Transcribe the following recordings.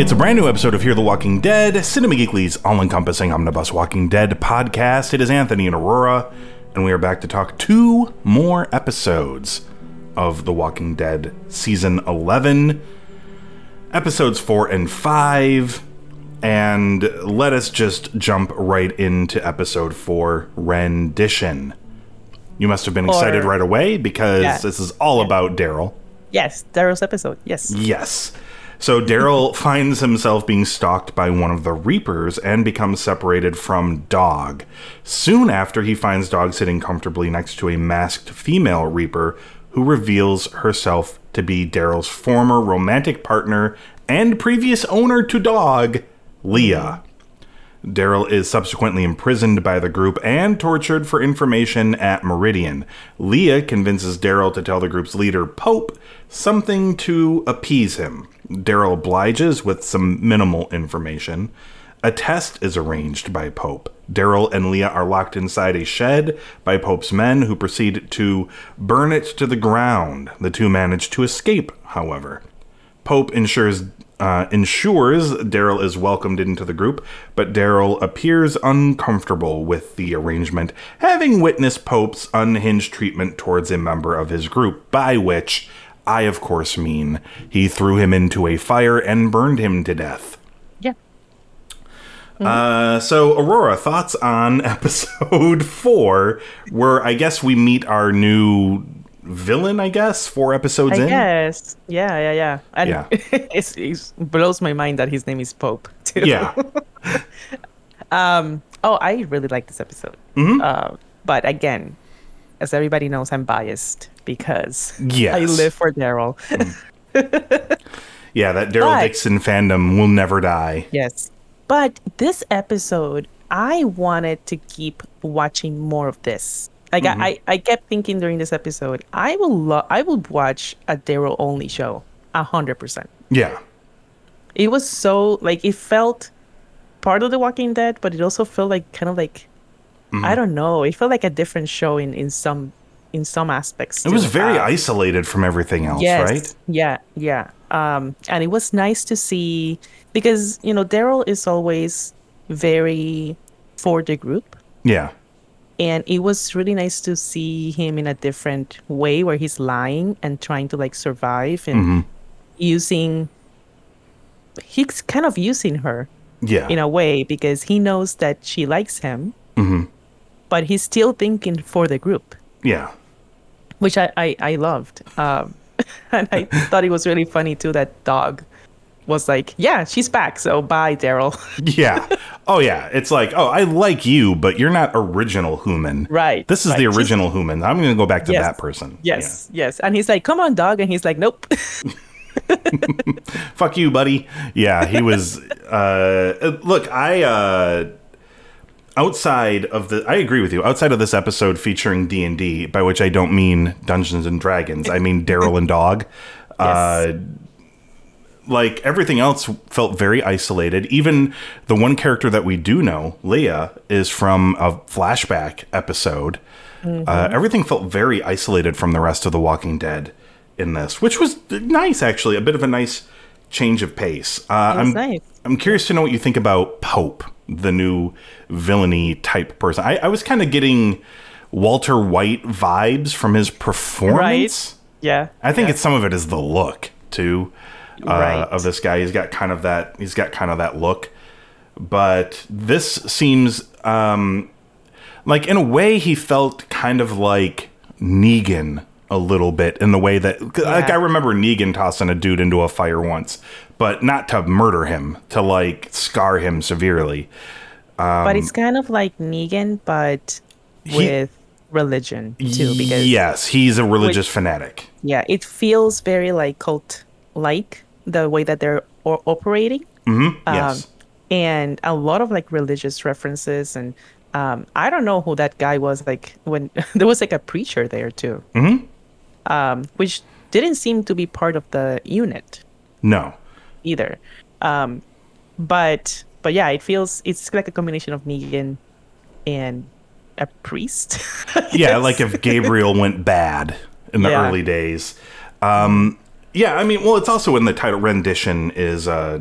It's a brand new episode of Hear the Walking Dead, Cinema Geekly's all encompassing omnibus Walking Dead podcast. It is Anthony and Aurora, and we are back to talk two more episodes of The Walking Dead Season 11, episodes 4 and 5. And let us just jump right into episode 4 Rendition. You must have been excited right away because Yeah. this is all about Daryl. Yes, Daryl's episode. Yes. Yes. So Daryl finds himself being stalked by one of the Reapers and becomes separated from Dog. Soon after, he finds Dog sitting comfortably next to a masked female Reaper who reveals herself to be Daryl's former romantic partner and previous owner to Dog, Leah. Daryl is subsequently imprisoned by the group and tortured for information at Meridian. Leah convinces Daryl to tell the group's leader, Pope, something to appease him. Daryl obliges with some minimal information. A test is arranged by Pope. Daryl and Leah are locked inside a shed by Pope's men, who proceed to burn it to the ground. The two manage to escape, however. Pope ensures uh, ensures Daryl is welcomed into the group, but Daryl appears uncomfortable with the arrangement, having witnessed Pope's unhinged treatment towards a member of his group, by which I, of course, mean he threw him into a fire and burned him to death. Yeah. Uh, so, Aurora, thoughts on episode four, where I guess we meet our new villain, I guess, four episodes I in? guess. Yeah, yeah, yeah. And Yeah. it's, it blows my mind that his name is Pope too. Yeah. Um, oh, I really like this episode. Mm-hmm. Uh, but again, as everybody knows, I'm biased because Yes. I live for Daryl. Yeah, that Daryl Dixon fandom will never die. yes. But this episode, I wanted to keep watching more of this. Like Mm-hmm. I, I kept thinking during this episode, I will lo- I will watch a Daryl only show, a hundred percent. Yeah. it was so like it felt part of the walking dead but it also felt like kind of like Mm-hmm. i don't know it felt like a different show in in some in some aspects It was very Uh, isolated from everything else, yes right? yeah yeah um and it was nice to see because you know daryl is always very for the group Yeah. and it was really nice to see him in a different way where he's lying and trying to like survive and Mm-hmm. using he's kind of using her Yeah. in a way because he knows that she likes him, Mm-hmm. But he's still thinking for the group, yeah. which I I, I loved. Um, and I thought it was really funny too that dog was like, "Yeah, she's back, so bye, Daryl." Yeah. Oh, yeah. It's like, oh, I like you, but you're not original human. Right, This is right. the She's- original human. I'm going to go back to Yes. that person. yes, yes, and he's like, "Come on, dog," and he's like, "Nope." Fuck you, buddy. Yeah. He was. uh, look, I. Uh, outside of the i agree with you outside of this episode featuring d&d by which i don't mean dungeons and dragons i mean daryl and dog uh, like everything else felt very isolated. Even the one character that we do know, Leah, is from a flashback episode. Uh, everything felt very isolated from the rest of The Walking Dead in this, which was nice, actually. A bit of a nice change of pace. Uh, I'm, nice. I'm curious to know what you think about Pope, the new villainy type person. I, I was kind of getting Walter White vibes from his performance. Right. yeah, I think it's some of it is the look too uh, Right. of this guy. He's got kind of that. He's got kind of that look, but this seems um, like in a way he felt kind of like Negan a little bit in the way that 'cause, like I remember Negan tossing a dude into a fire once, but not to murder him, to like scar him severely. but it's kind of like Negan, but with religion too. Because yes, he's a religious fanatic. yeah, it feels very like cult like the way that they're o- operating. hmm yes. and a lot of like religious references and um i don't know who that guy was like when there was like a preacher there too Mhm. um which didn't seem to be part of the unit No. Either um but but yeah it feels it's like a combination of negan and a priest Yeah, like if Gabriel went bad in the Yeah. early days. Um, yeah, I mean, well, it's also in the title rendition is uh,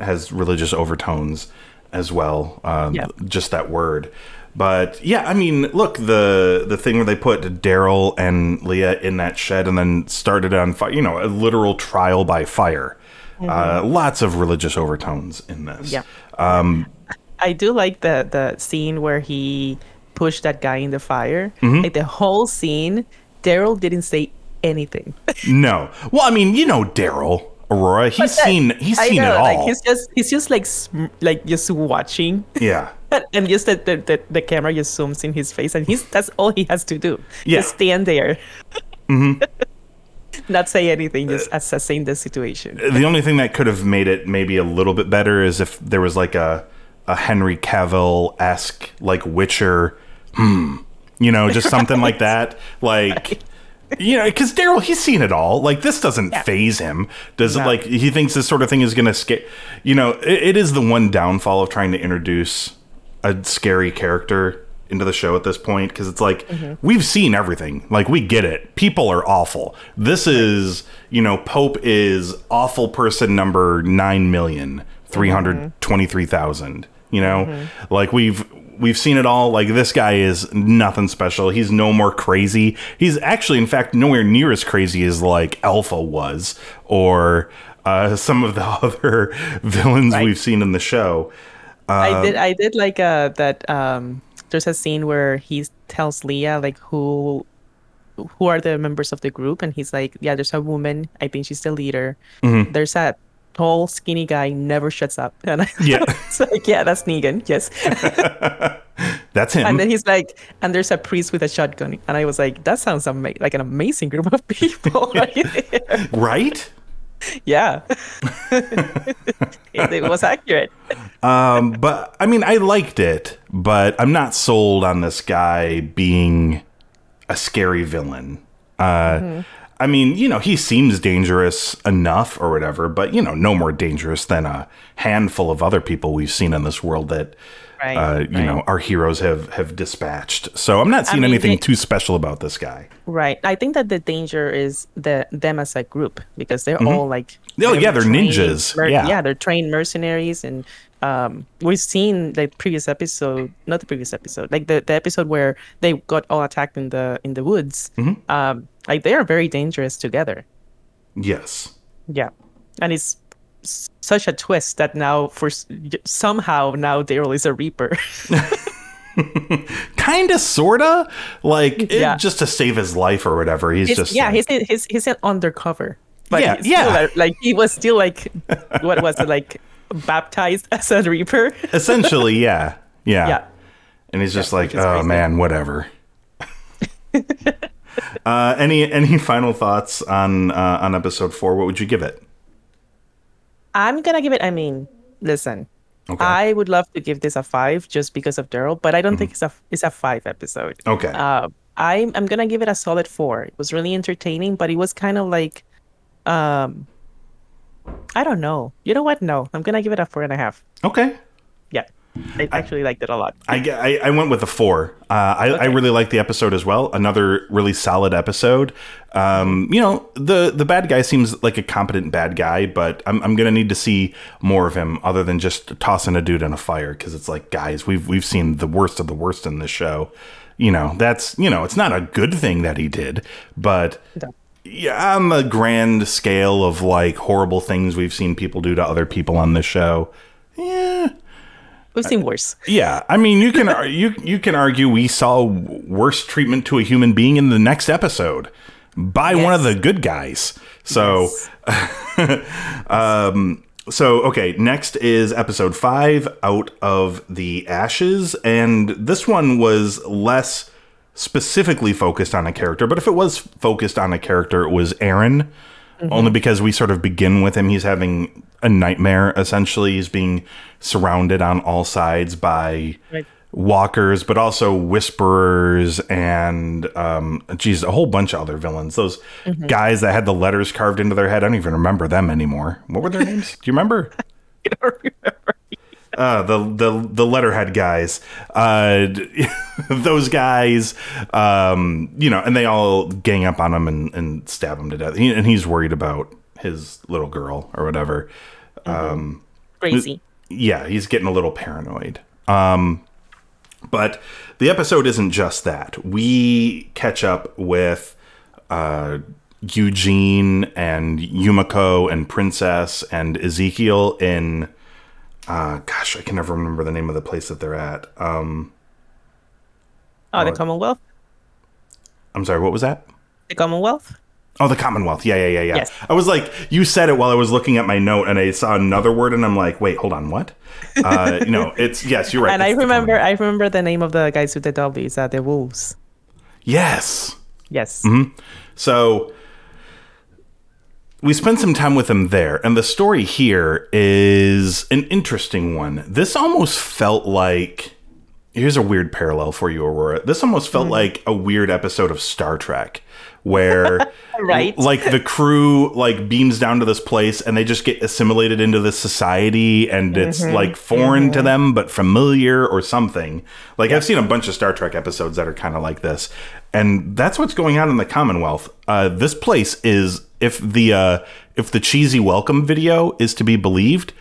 has religious overtones as well. Uh, Yeah. Just that word. But yeah, I mean, look the the thing where they put Daryl and Leah in that shed and then started on fire. You know, a literal trial by fire. Uh, lots of religious overtones in this. Yeah. I do like the the scene where he pushed that guy in the fire. Mm-hmm. Like the whole scene, Daryl didn't say anything. No. Well, I mean, you know Daryl Aurora. He's seen he's I seen know, it all. like he's just he's just like like just watching, yeah. and just the, the the the camera just zooms in his face, and he's that's all he has to do. Yeah. Just stand there. Mm-hmm. Not say anything, Uh, just assessing the situation. The only thing that could have made it maybe a little bit better is if there was like a a Henry Cavill esque like Witcher, hmm, you know, just something like that, like. You know, because Daryl, he's seen it all. Like this doesn't Yeah. faze him. Does it? No. Like he thinks this sort of thing is going to scare. You know, it, it is the one downfall of trying to introduce a scary character into the show at this point because it's like we've seen everything. Like we get it. People are awful. This is you know Pope is awful person number nine million three hundred twenty three thousand. You know, like we've we've seen it all. Like this guy is nothing special. He's no more crazy. He's actually, in fact, nowhere near as crazy as like Alpha was or uh, some of the other villains Right. we've seen in the show. I did I did like uh that um there's a scene where he tells Leah like who who are the members of the group and he's like yeah there's a woman I think she's the leader Mm-hmm. there's a tall skinny guy never shuts up and I, Yeah. it's like yeah that's Negan yes That's him. and then he's like and there's a priest with a shotgun and I was like that sounds ama- like an amazing group of people right right? Yeah. It, it was accurate. Um, but I mean, I liked it, but I'm not sold on this guy being a scary villain. Uh, I mean, you know, he seems dangerous enough or whatever, but you know, no more dangerous than a handful of other people we've seen in this world that, Right, uh, you know, our heroes have have dispatched. So I'm not seeing mean, anything they- too special about this guy. Right. I think that the danger is the them as a group because they're all like Oh, very yeah, they're trained ninjas. mer- Yeah. yeah, they're trained mercenaries and um we've seen the previous episode not the previous episode like the, the episode where they got all attacked in the in the woods Mm-hmm. um like they are very dangerous together Yes. yeah and it's such a twist that now for somehow now Daryl is a reaper Kind of, sorta, like it- Yeah. just to save his life or whatever. He's He's- just yeah, like- he's he's he's an undercover. But Yeah, he's yeah. like, like he was still like what was it like baptized as a reaper? essentially, yeah, yeah. Yeah. And he's just Yeah, like, oh crazy." man, whatever. uh, any any final thoughts on uh, on episode four? What would you give it? I'm gonna give it. I mean, listen, Okay. I would love to give this a five just because of Daryl, but I don't think it's a it's a five episode. Okay. Uh, I'm I'm gonna give it a solid four. It was really entertaining, but it was kind of like, um, I don't know. You know what? No, I'm gonna give it a four and a half. okay. I actually liked it a lot. I, I, I went with a four. Uh, I, I really liked the episode as well. Another really solid episode. Um, you know, the the bad guy seems like a competent bad guy, but I'm, I'm gonna need to see more of him other than just tossing a dude in a fire because it's like, guys, we've we've seen the worst of the worst in this show. You know, that's you know, it's not a good thing that he did, but No. yeah, on the grand scale of like horrible things we've seen people do to other people on this show, yeah. We've seen worse. Yeah, I mean, you can you you can argue we saw worse treatment to a human being in the next episode by one of the good guys. So, um, so okay, next is episode five, Out of the Ashes, and this one was less specifically focused on a character, but if it was focused on a character, it was Aaron. Only because we sort of begin with him. He's having a nightmare, essentially. He's being surrounded on all sides by Right. walkers, but also whisperers and, um, geez, a whole bunch of other villains. Those guys that had the letters carved into their head. I don't even remember them anymore. What were their names? Do you remember? I don't remember. Uh, the the the letterhead guys, uh, those guys, um, you know, and they all gang up on him and, and stab him to death. He, and he's worried about his little girl or whatever. um Crazy. Yeah, he's getting a little paranoid. Um, but the episode isn't just that. We catch up with uh, Eugene and Yumiko and Princess and Ezekiel in. Uh, gosh, I can never remember the name of the place that they're at. Um, Oh, the Commonwealth. I'm sorry, what was that? The Commonwealth. Oh, the Commonwealth. Yeah, yeah, yeah, yeah. Yes. I was like, you said it while I was looking at my note, and I saw another word, and I'm like, wait, hold on, what? Uh, you know, it's yes, you're right. And I remember, I remember the name of the guys with the W's. Uh, the Wolves. Yes. Yes. Mm-hmm. So we spent some time with them there, and the story here is an interesting one. This almost felt like here's a weird parallel for you, Aurora. This almost felt like a weird episode of Star Trek. Where Right. like the crew like beams down to this place and they just get assimilated into this society and it's like foreign to them but familiar or something. Like I've seen a bunch of Star Trek episodes that are kind of like this. And that's what's going on in the Commonwealth. Uh, this place is if the uh, if the cheesy welcome video is to be believed,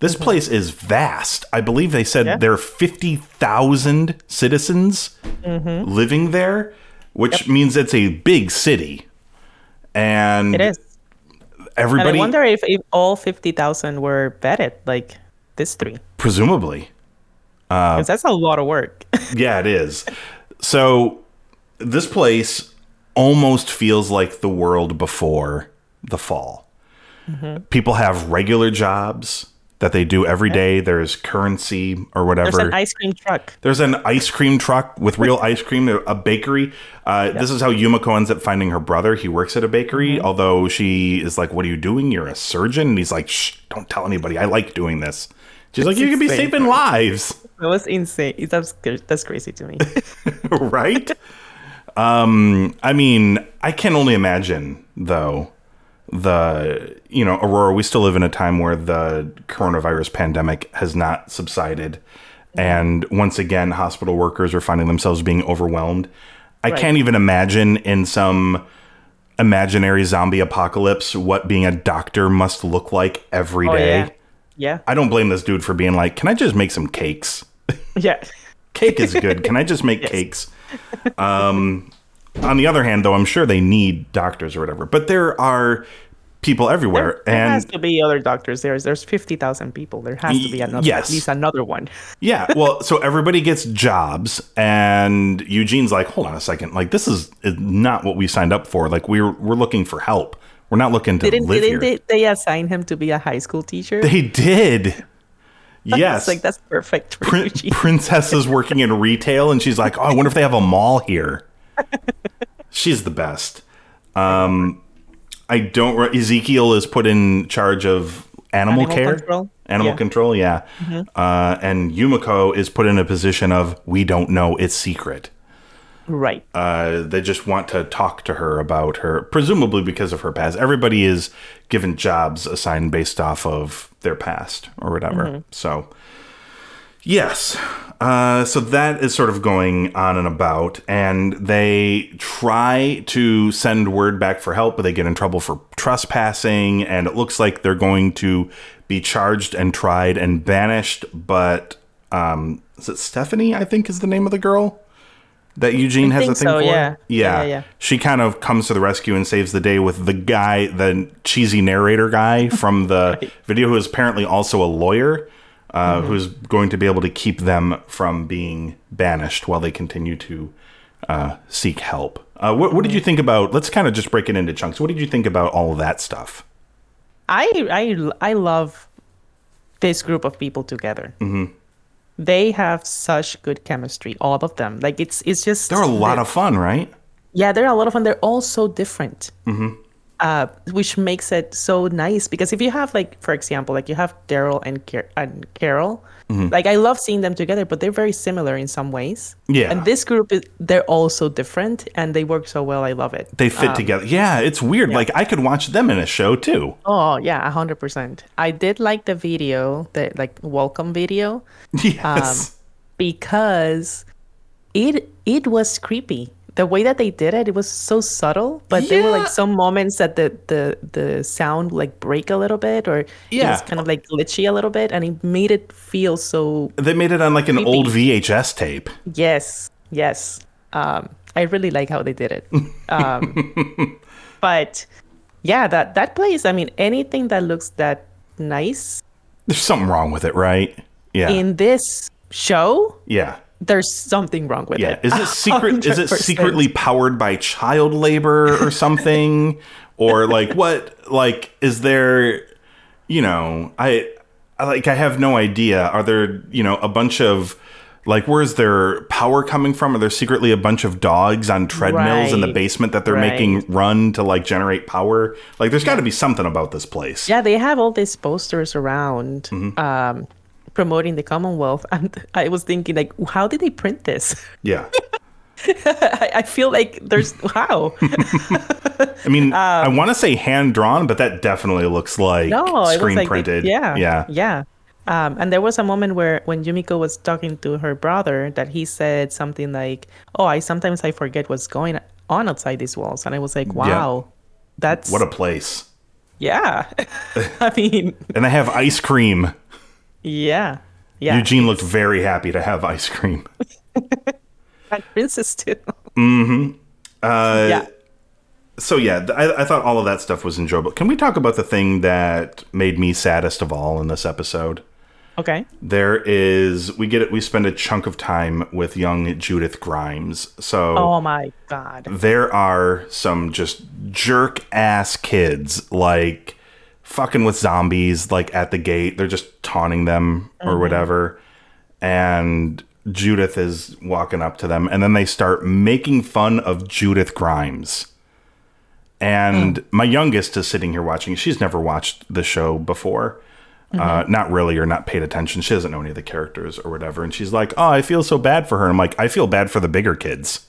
this mm-hmm. place is vast. I believe they said Yeah. there are 50,000 citizens mm-hmm. living there, which means it's a big city. And It is. And everybody I wonder if, if all 50,000 were vetted, like this three. presumably Uh, Because that's a lot of work. Yeah, it is. So this place almost feels like the world before the fall. Mm-hmm. People have regular jobs that they do every day. There's currency or whatever. There's an ice cream truck. There's an ice cream truck with real ice cream, a bakery. Uh, This is how Yumiko ends up finding her brother. He works at a bakery, Mm-hmm. although she is like, What are you doing? You're a surgeon? And he's like, Shh, don't tell anybody. I like doing this. She's like, You could be saving lives. That was insane. That's, that's crazy to me. right? um, I mean, I can only imagine though the you know Aurora. We still live in a time where the coronavirus pandemic has not subsided, and once again, hospital workers are finding themselves being overwhelmed. I Right. can't even imagine in some imaginary zombie apocalypse what being a doctor must look like every Oh, day. yeah. Yeah. I don't blame this dude for being like, "Can I just make some cakes?" Yeah. cake is good. Can I just make cakes? Um, on the other hand, though, I'm sure they need doctors or whatever. But there are people everywhere, and There has to be other doctors. There's there's 50,000 people. There has to be another, yes. at least another one. yeah, well, so everybody gets jobs, and Eugene's like, "Hold on a second, like this is not what we signed up for. Like we're we're looking for help. We're not looking to Didn't, live didn't here." they, they assign him to be a high school teacher? They did. Yes. It's like, that's perfect for Prin- Princess is working in retail, and she's like, "Oh, I wonder if they have a mall here." she's the best. Um, I don't. Re- Ezekiel is put in charge of animal, Animal care, control? animal Yeah. Mm-hmm. control. Yeah, uh, and Yumiko is put in a position of we don't know. It's secret. Right. Uh, they just want to talk to her about her, presumably because of her past. Everybody is given jobs assigned based off of their past or whatever. So, yes. Uh, so that is sort of going on and about, and they try to send word back for help, but they get in trouble for trespassing, and it looks like they're going to be charged and tried and banished. But um, is it Stephanie? I think is the name of the girl that Eugene has a thing so, for. yeah. yeah, Yeah, yeah, yeah. She kind of comes to the rescue and saves the day with the guy, the cheesy narrator guy from the video, who is apparently also a lawyer, uh, Mm-hmm. who's going to be able to keep them from being banished while they continue to uh, seek help. Uh, what, what did Mm-hmm. you think about? Let's kind of just break it into chunks. What did you think about all of that stuff? I I I love this group of people together. Mm-hmm. They have such good chemistry, all of them. Like it's it's just They're a lot of fun, right? yeah, they're a lot of fun. They're all so different, uh, which makes it so nice. Because if you have like, for example, like you have Daryl and, Car- and Carol, mm-hmm. like I love seeing them together, but they're very similar in some ways. Yeah. And this group is they're all so different, and they work so well. I love it. They fit um, together. Yeah, it's weird. Like I could watch them in a show too. Oh yeah, a hundred percent. I did like the video, the like welcome video, Yes. Um, because it it was creepy. The way that they did it, it was so subtle, but there were like some moments that the the the sound like break a little bit, or Yeah. kind of like glitchy a little bit, and it made it feel so. they made it on like an old VHS tape. Yes, yes. Um, I really like how they did it. Um, but yeah, that that place. I mean, anything that looks that nice There's something wrong with it, right? Yeah. in this show, yeah. There's something wrong with Yeah. it. Is it secret is it secretly powered by child labor or something? or like what like is there you know, I I like I have no idea. Are there, you know, a bunch of like where's their power coming from? Are there secretly a bunch of dogs on treadmills in the basement that they're Right. making run to like generate power? Like there's got to be something about this place. Yeah, they have all these posters around Mm-hmm. um, promoting the Commonwealth, and I was thinking, like, how did they print this? Yeah. I, I feel like there's how. I mean, I want to say hand drawn, but that definitely looks like Um, No, it screen like printed. yeah, Yeah. yeah. Um, and there was a moment where when Yumiko was talking to her brother, that he said something like, "Oh, I sometimes I forget what's going on outside these walls," and I was like, "Wow, that's What a place. yeah." I mean, And they have ice cream. Yeah, yeah. Eugene looked very happy to have ice cream. and Princess too. Mm-hmm. Uh, yeah. So yeah, I, I thought all of that stuff was enjoyable. Can we talk about the thing that made me saddest of all in this episode? Okay. There is we get it. We spend a chunk of time with young Judith Grimes. So Oh my god. there are some just jerk ass kids like fucking with zombies like at the gate. They're just taunting them or mm-hmm. whatever. And judith is walking up to them and then they start making fun of judith grimes. And mm. my youngest is sitting here watching. She's never watched the show before. Mm-hmm. Uh, not really or not paid attention. She doesn't know any of the characters or whatever. And she's like oh i feel so bad for her. I'm like i feel bad for the bigger kids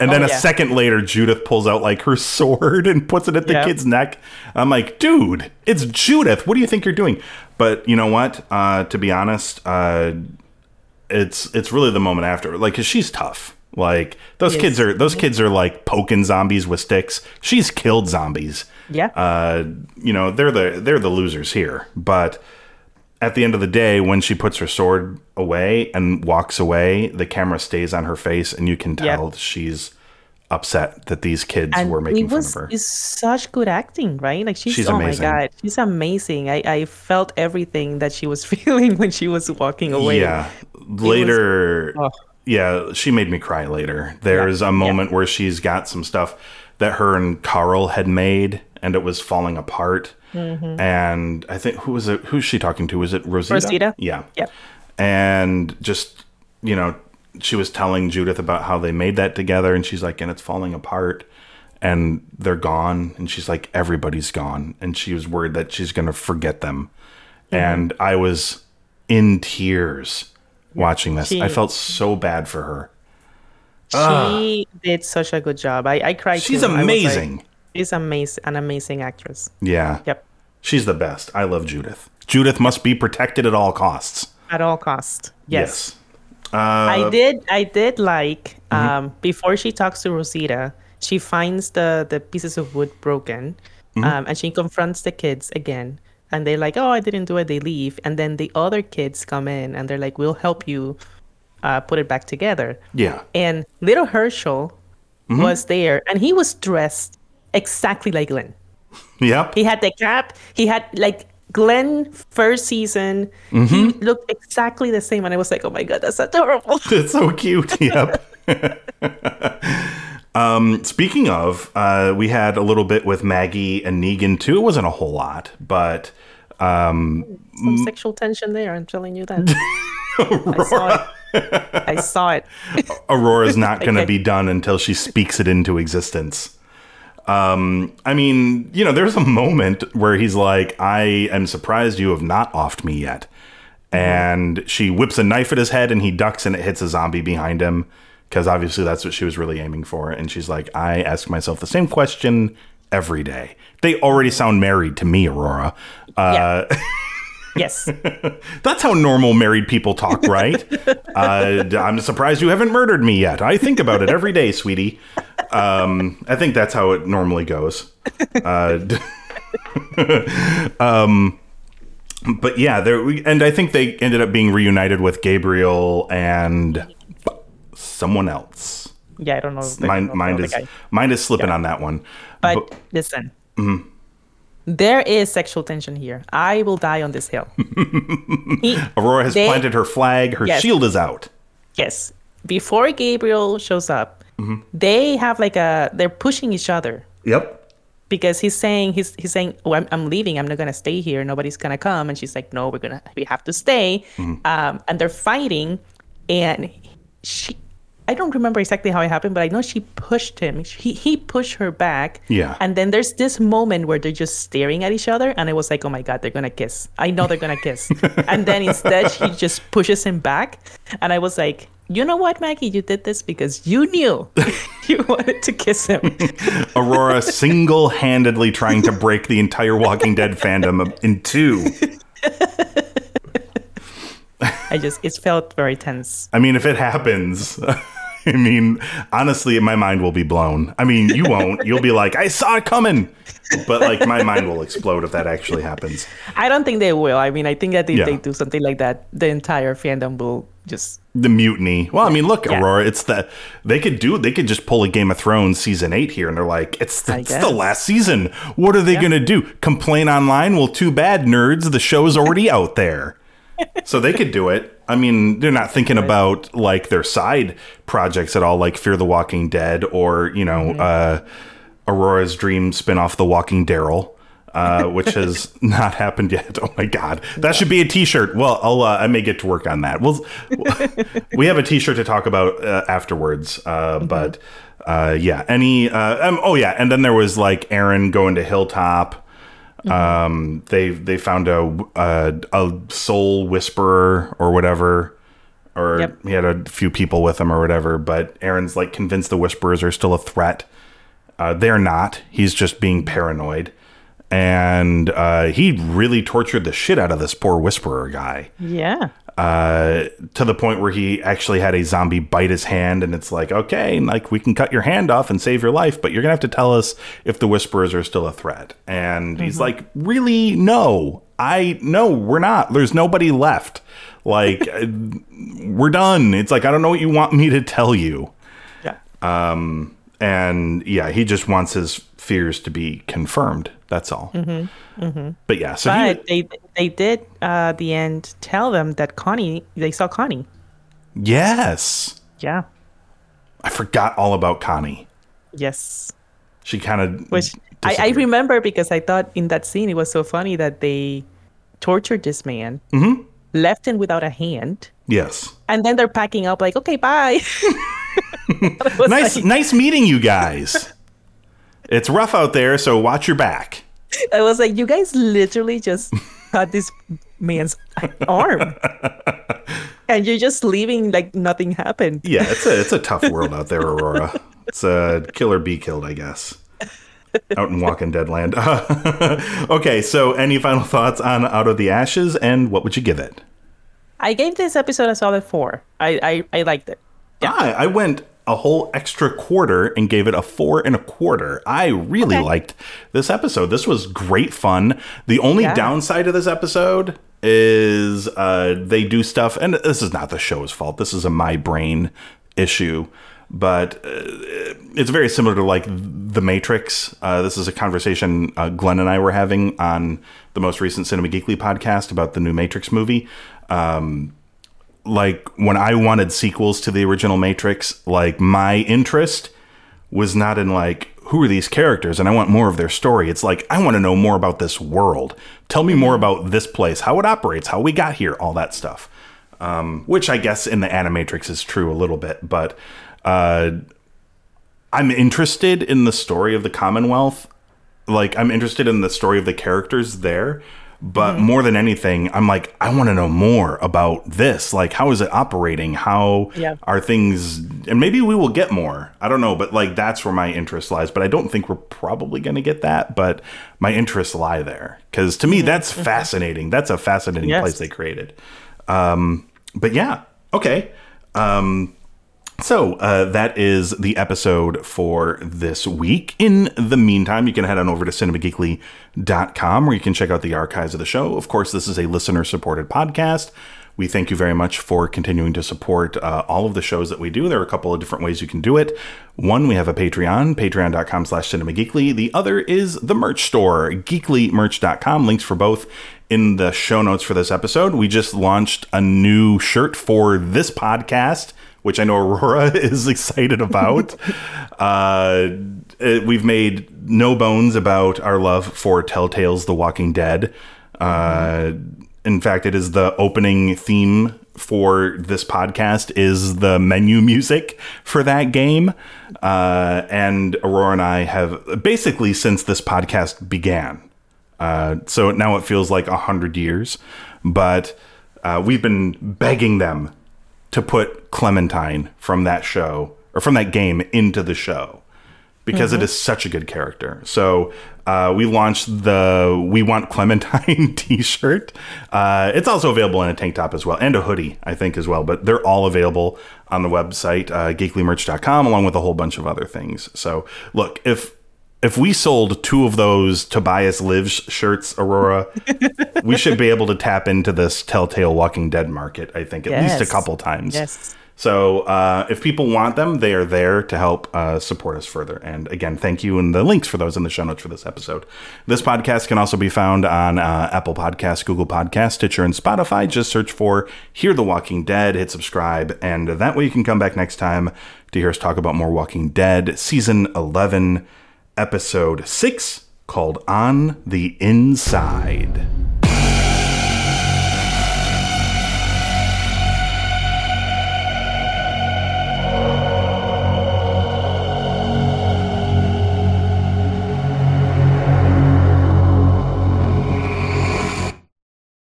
and then a yeah. second later, Judith pulls out like her sword and puts it at the Yeah. kid's neck. I'm like, dude, it's Judith. What do you think you're doing? But you know what? Uh, to be honest, uh, it's it's really the moment after. like, cause she's tough. Like those Yes. kids are those kids are like poking zombies with sticks. She's killed zombies. Yeah. Uh, you know, they're the they're the losers here. But at the end of the day, when she puts her sword away and walks away, the camera stays on her face, and you can tell she's upset that these kids and were making it fun of her. it's such good acting, right? Like she's, She's oh amazing. my god, she's amazing. I, I felt everything that she was feeling when she was walking away. Yeah. Later, oh. yeah, she made me cry later. There's a moment where she's got some stuff that her and Carl had made, and it was falling apart. Mm-hmm. And I think who was it? Who's she talking to? Was it Rosita? Rosita? Yeah. Yeah. and just you know she was telling judith about how they made that together and she's like and it's falling apart and they're gone and she's like everybody's gone and she was worried that she's going to forget them Mm-hmm. and i was in tears watching this She- i felt so bad for her She did such a good job. I, I cried. she's too. I like, amazing she's amazing, an amazing actress. yeah Yep. she's the best i love judith judith must be protected at all costs At all cost. Yes. Uh, I did. I did like Mm-hmm. um, before she talks to Rosita, she finds the the pieces of wood broken, Mm-hmm. um, and she confronts the kids again. And they're like, "Oh, I didn't do it." They leave, and then the other kids come in, and they're like, "We'll help you uh, put it back together." yeah And little Hershel Mm-hmm. was there, and he was dressed exactly like Glenn. yep He had the cap. He had like Glenn first season. He Mm-hmm. looked exactly the same, and I was like, "Oh my god, that's adorable." It's so cute. Yep. um, speaking of, uh, we had a little bit with Maggie and Negan too. It wasn't a whole lot, but um, some sexual tension there. I'm telling you that. I saw it. I saw it. Aurora's not going to Okay. be done until she speaks it into existence. Um, I mean, you know, there's a moment where he's like, I am surprised you have not offed me yet. And she whips a knife at his head and he ducks and it hits a zombie behind him. Because obviously that's what she was really aiming for. And she's like, I ask myself the same question every day. They already sound married to me, Aurora. Uh, Yes. that's how normal married people talk, right? uh, I'm surprised you haven't murdered me yet. I think about it every day, sweetie. Um, I think that's how it normally goes. Uh, um, but yeah, there and I think they ended up being reunited with Gabriel and someone else. Yeah, I don't know. the- Mind, the mind other is mind is slipping on that one. But, listen, Mm-hmm. There is sexual tension here. I will die on this hill. He- Aurora has they- planted her flag. Her Yes. shield is out. yes, before Gabriel shows up, Mm-hmm. they have like a they're pushing each other Yep. because he's saying he's he's saying oh, I'm, I'm leaving i'm not gonna stay here nobody's gonna come and she's like no we're gonna we have to stay Mm-hmm. um, and they're fighting and she i don't remember exactly how it happened but i know she pushed him. He, he pushed her back. Yeah. and then there's this moment where they're just staring at each other and I was like oh my god they're gonna kiss. I know they're gonna kiss. And then instead she just pushes him back. And i was like you know what maggie? You did this because you knew you wanted to kiss him. Aurora single handedly trying to break the entire Walking Dead fandom in two. I just it felt very tense. I mean, if it happens, I mean, honestly, my mind will be blown. I mean, you won't. You'll be like, I saw it coming. But like, my mind will explode if that actually happens. I don't think they will. I mean, I think that if Yeah. they do something like that, the entire fandom will just The mutiny. Well, I mean, look, Yeah. Aurora, it's the, they could do, they could just pull a Game of Thrones season eight here and they're like, it's the, it's the last season. What are they going to do? Complain online? Well, too bad, nerds. The show's already out there. So they could do it. I mean, they're not thinking about like their side projects at all, like Fear the Walking Dead or, you know, Mm-hmm. uh, Aurora's Dream spinoff, The Walking Daryl. Uh, which has not happened yet. Oh my god, that should be a T-shirt. Well, I'll uh, I may get to work on that. We'll, we have a T-shirt to talk about uh, afterwards. Uh, But uh, yeah, any uh, um, oh yeah, and then there was like Aaron going to Hilltop. Um, they they found a, a a sole whisperer or whatever, or Yep. he had a few people with him or whatever. But Aaron's like convinced the whisperers are still a threat. Uh, they're not. He's just being paranoid. And uh, he really tortured the shit out of this poor whisperer guy yeah. Uh, to the point where he actually had a zombie bite his hand, and it's like, okay, like we can cut your hand off and save your life, but you're gonna have to tell us if the whisperers are still a threat. And he's like, really? No, I no, we're not. There's nobody left. Like, uh, we're done. It's like I don't know what you want me to tell you. Yeah. Um. And yeah, he just wants his fears to be confirmed. That's all. But yeah, so he, they they did uh, at the end tell them that Connie they saw Connie. yes, Yeah. I forgot all about Connie. Yes. She kind of Which I, I remember because I thought in that scene it was so funny that they tortured this man, Mm-hmm. left him without a hand, Yes. and then they're packing up like, okay, bye. Nice, like- nice meeting you guys. it's rough out there, so watch your back. I was like, you guys literally just cut this man's arm. and you're just leaving like nothing happened. Yeah, it's a it's a tough world out there, Aurora. It's a kill or be killed, I guess. Out in Walking Dead land. okay, so any final thoughts on Out of the Ashes, and what would you give it? I gave this episode a solid four. I I, I liked it. I, I went a whole extra quarter and gave it a four and a quarter. I really Okay. liked this episode. This was great fun. The only Yeah. downside of this episode is uh, they do stuff, and this is not the show's fault. This is a my brain issue. But uh, it's very similar to like The Matrix. Uh, this is a conversation uh, Glenn and I were having on the most recent Cinema Geekly podcast about the new Matrix movie like when I wanted sequels to the original Matrix, like my interest was not in like who are these characters and I want more of their story. It's like, I want to know more about this world. Tell me more about this place, how it operates, how we got here, all that stuff. Um, which I guess in the Animatrix is true a little bit, but uh, I'm interested in the story of the Commonwealth. Like, I'm interested in the story of the characters there. But more than anything, I'm like, I want to know more about this. Like, how is it operating? How Yeah. are things? And maybe we will get more. I don't know. But like, that's where my interest lies. But I don't think we're probably going to get that. But my interests lie there. Because to me, that's fascinating. That's a fascinating Yes. place they created. Um, but yeah, okay. Um, so uh, that is the episode for this week. In the meantime, you can head on over to cinemageekly.com where you can check out the archives of the show. Of course, this is a listener supported podcast. We thank you very much for continuing to support uh, all of the shows that we do. There are a couple of different ways you can do it. One, we have a Patreon, patreon.com slash cinemageekly. The other is the merch store, geeklymerch.com. Links for both in the show notes for this episode. We just launched a new shirt for this podcast which I know Aurora is excited about. uh, it- we've made no bones about our love for Telltale's The Walking Dead. Uh, in fact, it is the opening theme for this podcast is the menu music for that game. Uh, and Aurora and I have basically since this podcast began. Uh, so now it feels like a hundred years, but uh, we've been begging them to put Clementine from that show or from that game into the show because it is such a good character. So uh, we launched the "We Want Clementine" T-shirt. Uh, it's also available in a tank top as well and a hoodie, I think, as well. But they're all available on the website uh, geeklymerch.com along with a whole bunch of other things. So look if. If we sold two of those Tobias Lives shirts, Aurora, we should be able to tap into this Telltale Walking Dead market. I think at least a couple times. Yes. So uh, if people want them, they are there to help uh, support us further. And again, thank you. And the links for those in the show notes for this episode. This podcast can also be found on uh, Apple Podcasts, Google Podcasts, Stitcher, and Spotify. Just search for Hear the Walking Dead, hit subscribe, and that way you can come back next time to hear us talk about more Walking Dead, season 11, episode 6, called On the Inside.